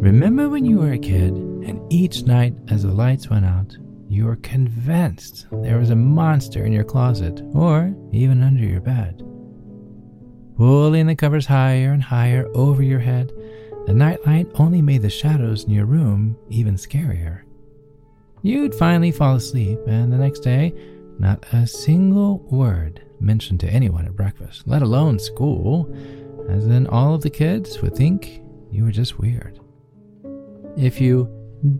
Remember when you were a kid and each night as the lights went out, you were convinced there was a monster in your closet or even under your bed? Pulling the covers higher and higher over your head, the nightlight only made the shadows in your room even scarier. You'd finally fall asleep, and the next day, not a single word mentioned to anyone at breakfast, let alone school, as then all of the kids would think you were just weird. If you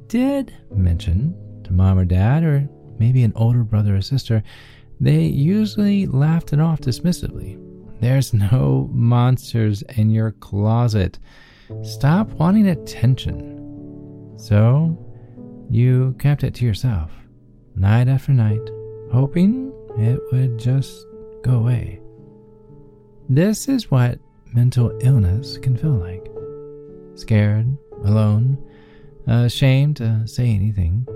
did mention to mom or dad, or maybe an older brother or sister, they usually laughed it off dismissively. There's no monsters in your closet. Stop wanting attention. So, you kept it to yourself, night after night, hoping it would just go away. This is what mental illness can feel like scared, alone, uh, ashamed to say anything.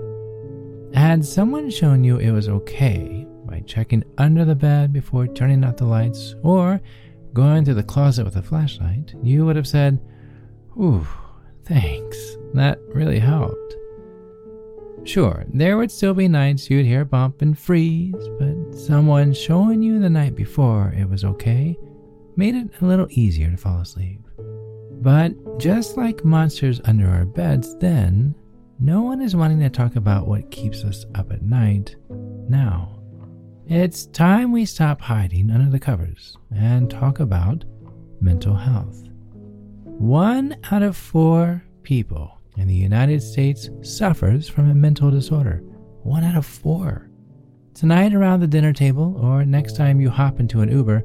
Had someone shown you it was okay by checking under the bed before turning out the lights or going to the closet with a flashlight, you would have said, Ooh, thanks. That really helped. Sure, there would still be nights you'd hear bump and freeze, but someone showing you the night before it was okay made it a little easier to fall asleep. But just like monsters under our beds then, no one is wanting to talk about what keeps us up at night now. It's time we stop hiding under the covers and talk about mental health. One out of four people in the United States suffers from a mental disorder. One out of four. Tonight around the dinner table, or next time you hop into an Uber,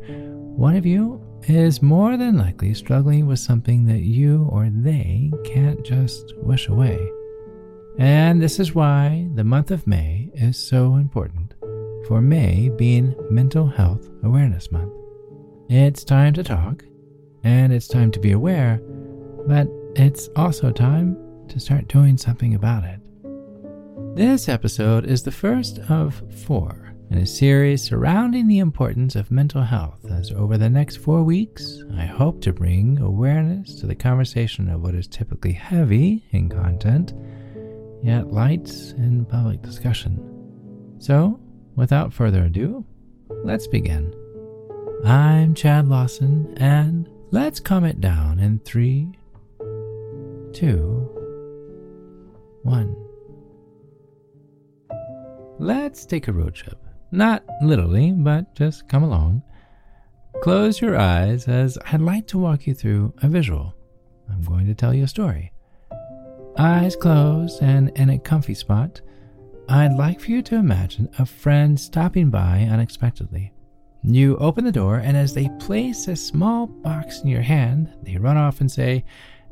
one of you is more than likely struggling with something that you or they can't just wish away. And this is why the month of May is so important, for May being Mental Health Awareness Month. It's time to talk, and it's time to be aware, but it's also time to start doing something about it. This episode is the first of four in a series surrounding the importance of mental health, as over the next four weeks, I hope to bring awareness to the conversation of what is typically heavy in content, yet light in public discussion. So, without further ado, let's begin. I'm Chad Lawson, and let's calm it down in three, two, one. Let's take a road trip. Not literally, but just come along. Close your eyes as I'd like to walk you through a visual. I'm going to tell you a story. Eyes closed and in a comfy spot, I'd like for you to imagine a friend stopping by unexpectedly. You open the door, and as they place a small box in your hand, they run off and say,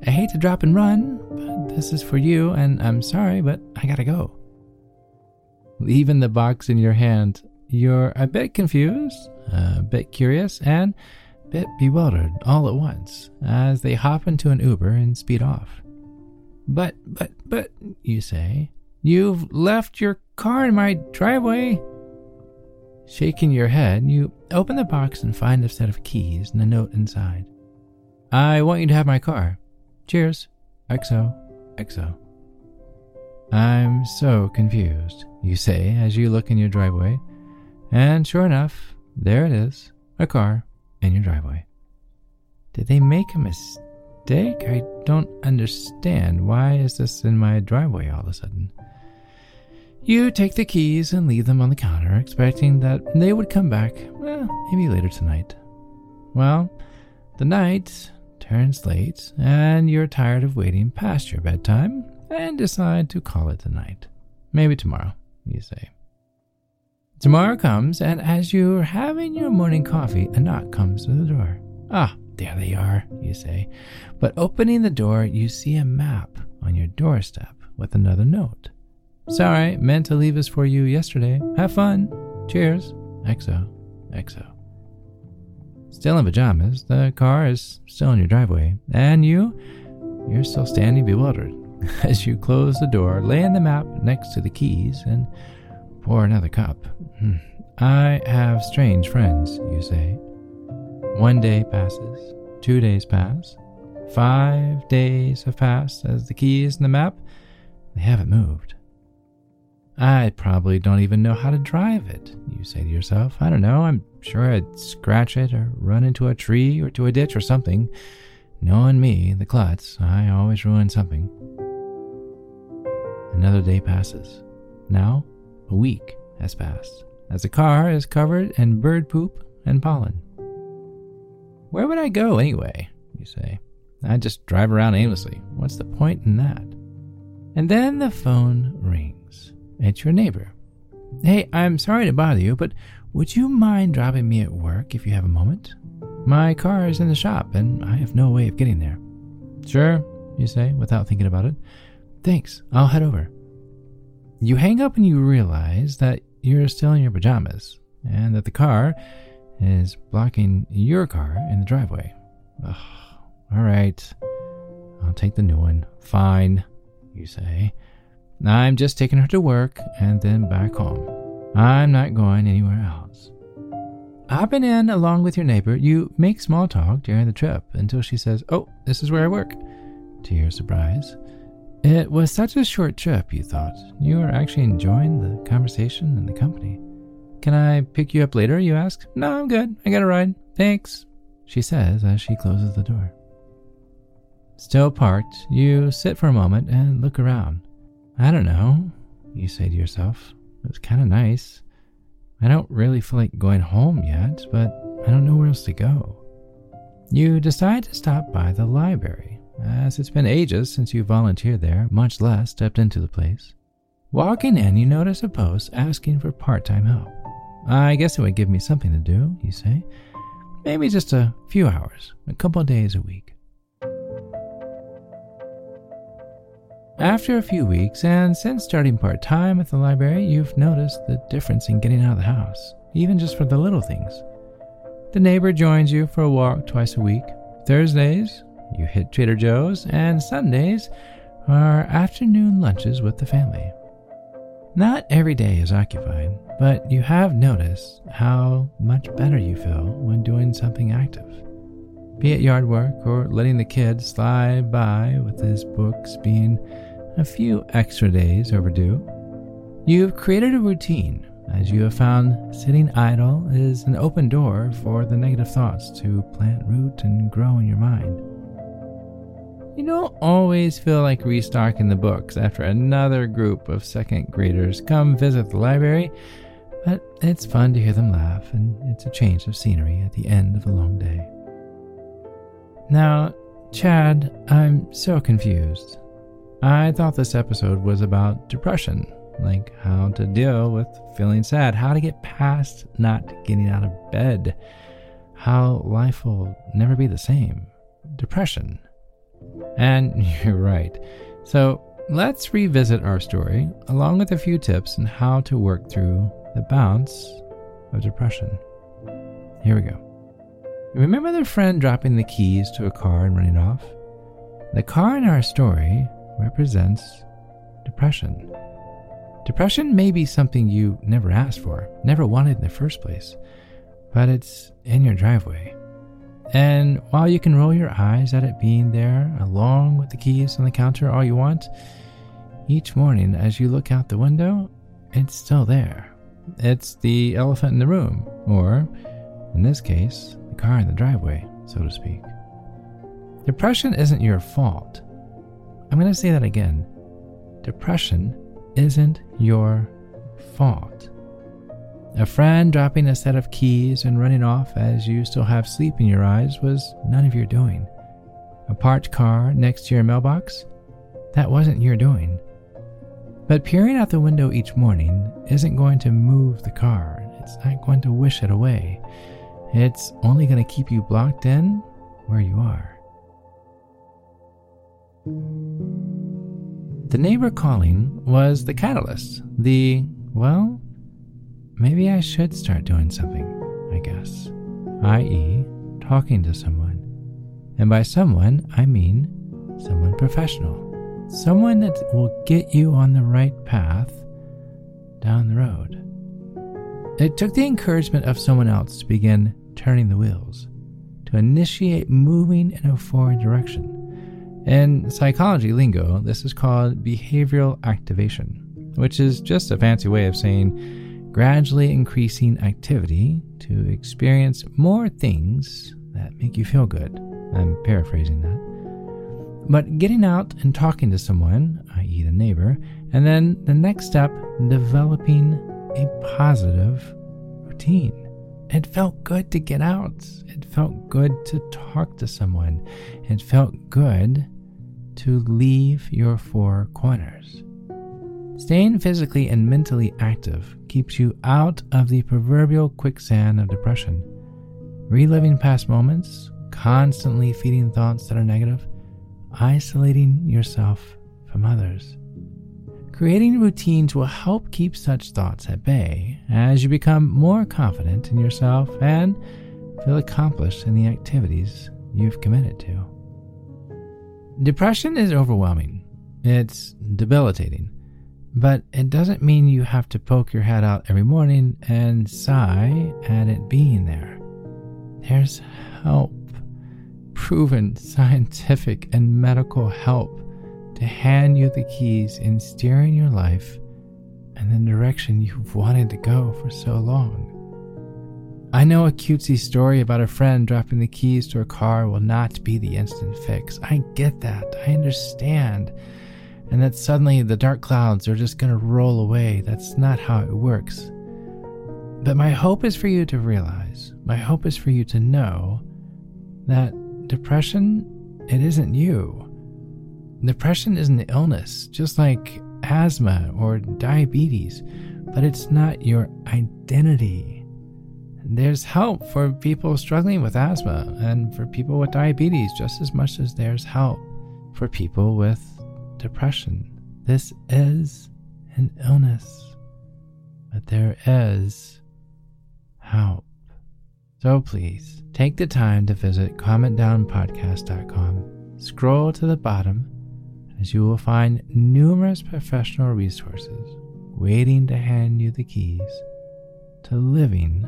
I hate to drop and run, but this is for you, and I'm sorry, but I gotta go. Leaving the box in your hand, you're a bit confused, a bit curious, and a bit bewildered all at once as they hop into an Uber and speed off. But, but, but, you say, you've left your car in my driveway. Shaking your head, you open the box and find a set of keys and a note inside. I want you to have my car. Cheers. XO, XO. I'm so confused, you say as you look in your driveway. And sure enough, there it is a car in your driveway. Did they make a mistake? I don't understand. Why is this in my driveway all of a sudden? You take the keys and leave them on the counter, expecting that they would come back, well, maybe later tonight. Well, the night turns late, and you're tired of waiting past your bedtime and decide to call it a night. Maybe tomorrow, you say. Tomorrow comes, and as you're having your morning coffee, a knock comes to the door. Ah, there they are, you say. But opening the door, you see a map on your doorstep with another note. Sorry, meant to leave this for you yesterday. Have fun. Cheers. XO. XO. Still in pajamas, the car is still in your driveway, and you, you're still standing bewildered as you close the door, laying the map next to the keys, and pour another cup. I have strange friends, you say. One day passes, two days pass, Five days have passed as the keys in the map, they haven't moved. I probably don't even know how to drive it, you say to yourself. I don't know, I'm sure I'd scratch it or run into a tree or to a ditch or something. Knowing me, the klutz, I always ruin something. Another day passes. Now, a week has passed, as the car is covered in bird poop and pollen. Where would I go anyway? You say. I'd just drive around aimlessly. What's the point in that? And then the phone rings. It's your neighbor. Hey, I'm sorry to bother you, but would you mind dropping me at work if you have a moment? My car is in the shop and I have no way of getting there. Sure, you say, without thinking about it. Thanks, I'll head over. You hang up and you realize that you're still in your pajamas and that the car is blocking your car in the driveway. Ugh, all right, I'll take the new one. Fine, you say. I'm just taking her to work and then back home. I'm not going anywhere else. Hopping in along with your neighbor, you make small talk during the trip until she says, Oh, this is where I work. To your surprise, it was such a short trip, you thought. You were actually enjoying the conversation and the company. Can I pick you up later? You ask. No, I'm good. I got a ride. Thanks, she says as she closes the door. Still parked, you sit for a moment and look around. I don't know, you say to yourself. It was kind of nice. I don't really feel like going home yet, but I don't know where else to go. You decide to stop by the library, as it's been ages since you volunteered there, much less stepped into the place. Walking in, you notice a post asking for part time help. I guess it would give me something to do, you say. Maybe just a few hours, a couple days a week. After a few weeks, and since starting part time at the library, you've noticed the difference in getting out of the house, even just for the little things. The neighbor joins you for a walk twice a week. Thursdays, you hit Trader Joe's, and Sundays are afternoon lunches with the family. Not every day is occupied, but you have noticed how much better you feel when doing something active. Be it yard work or letting the kid slide by with his books being a few extra days overdue. You've created a routine as you have found sitting idle is an open door for the negative thoughts to plant root and grow in your mind. You don't always feel like restocking the books after another group of second graders come visit the library, but it's fun to hear them laugh and it's a change of scenery at the end of a long day. Now, Chad, I'm so confused. I thought this episode was about depression, like how to deal with feeling sad, how to get past not getting out of bed, how life will never be the same. Depression. And you're right. So let's revisit our story along with a few tips on how to work through the bounce of depression. Here we go. Remember the friend dropping the keys to a car and running off? The car in our story represents depression. Depression may be something you never asked for, never wanted in the first place, but it's in your driveway. And while you can roll your eyes at it being there, along with the keys on the counter all you want, each morning as you look out the window, it's still there. It's the elephant in the room, or, in this case, the car in the driveway, so to speak. Depression isn't your fault. I'm going to say that again. Depression isn't your fault. A friend dropping a set of keys and running off as you still have sleep in your eyes was none of your doing. A parked car next to your mailbox? That wasn't your doing. But peering out the window each morning isn't going to move the car. It's not going to wish it away. It's only going to keep you blocked in where you are. The neighbor calling was the catalyst. The, well, maybe I should start doing something, I guess. I.e., talking to someone. And by someone, I mean someone professional. Someone that will get you on the right path down the road. It took the encouragement of someone else to begin turning the wheels, to initiate moving in a forward direction In psychology lingo, this is called behavioral activation, which is just a fancy way of saying gradually increasing activity to experience more things that make you feel good. I'm paraphrasing that. But getting out and talking to someone, i.e., the neighbor, and then the next step, developing a positive routine. It felt good to get out. It felt good to talk to someone. It felt good to leave your four corners. Staying physically and mentally active keeps you out of the proverbial quicksand of depression. Reliving past moments, constantly feeding thoughts that are negative, isolating yourself from others. Creating routines will help keep such thoughts at bay as you become more confident in yourself and feel accomplished in the activities you've committed to. Depression is overwhelming. It's debilitating. But it doesn't mean you have to poke your head out every morning and sigh at it being there. There's help, proven scientific and medical help to hand you the keys in steering your life in the direction you've wanted to go for so long. I know a cutesy story about a friend dropping the keys to her car will not be the instant fix. I get that. I understand. And that suddenly the dark clouds are just going to roll away. That's not how it works. But my hope is for you to realize, my hope is for you to know that depression, it isn't you. Depression is an illness, just like asthma or diabetes, but it's not your identity there's help for people struggling with asthma and for people with diabetes just as much as there's help for people with depression. This is an illness, but there is help. So please take the time to visit CalmItDownPodcast.com. Scroll to the bottom as you will find numerous professional resources waiting to hand you the keys to living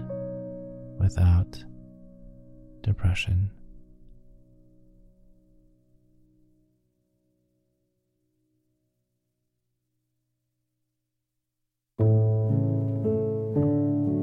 without depression.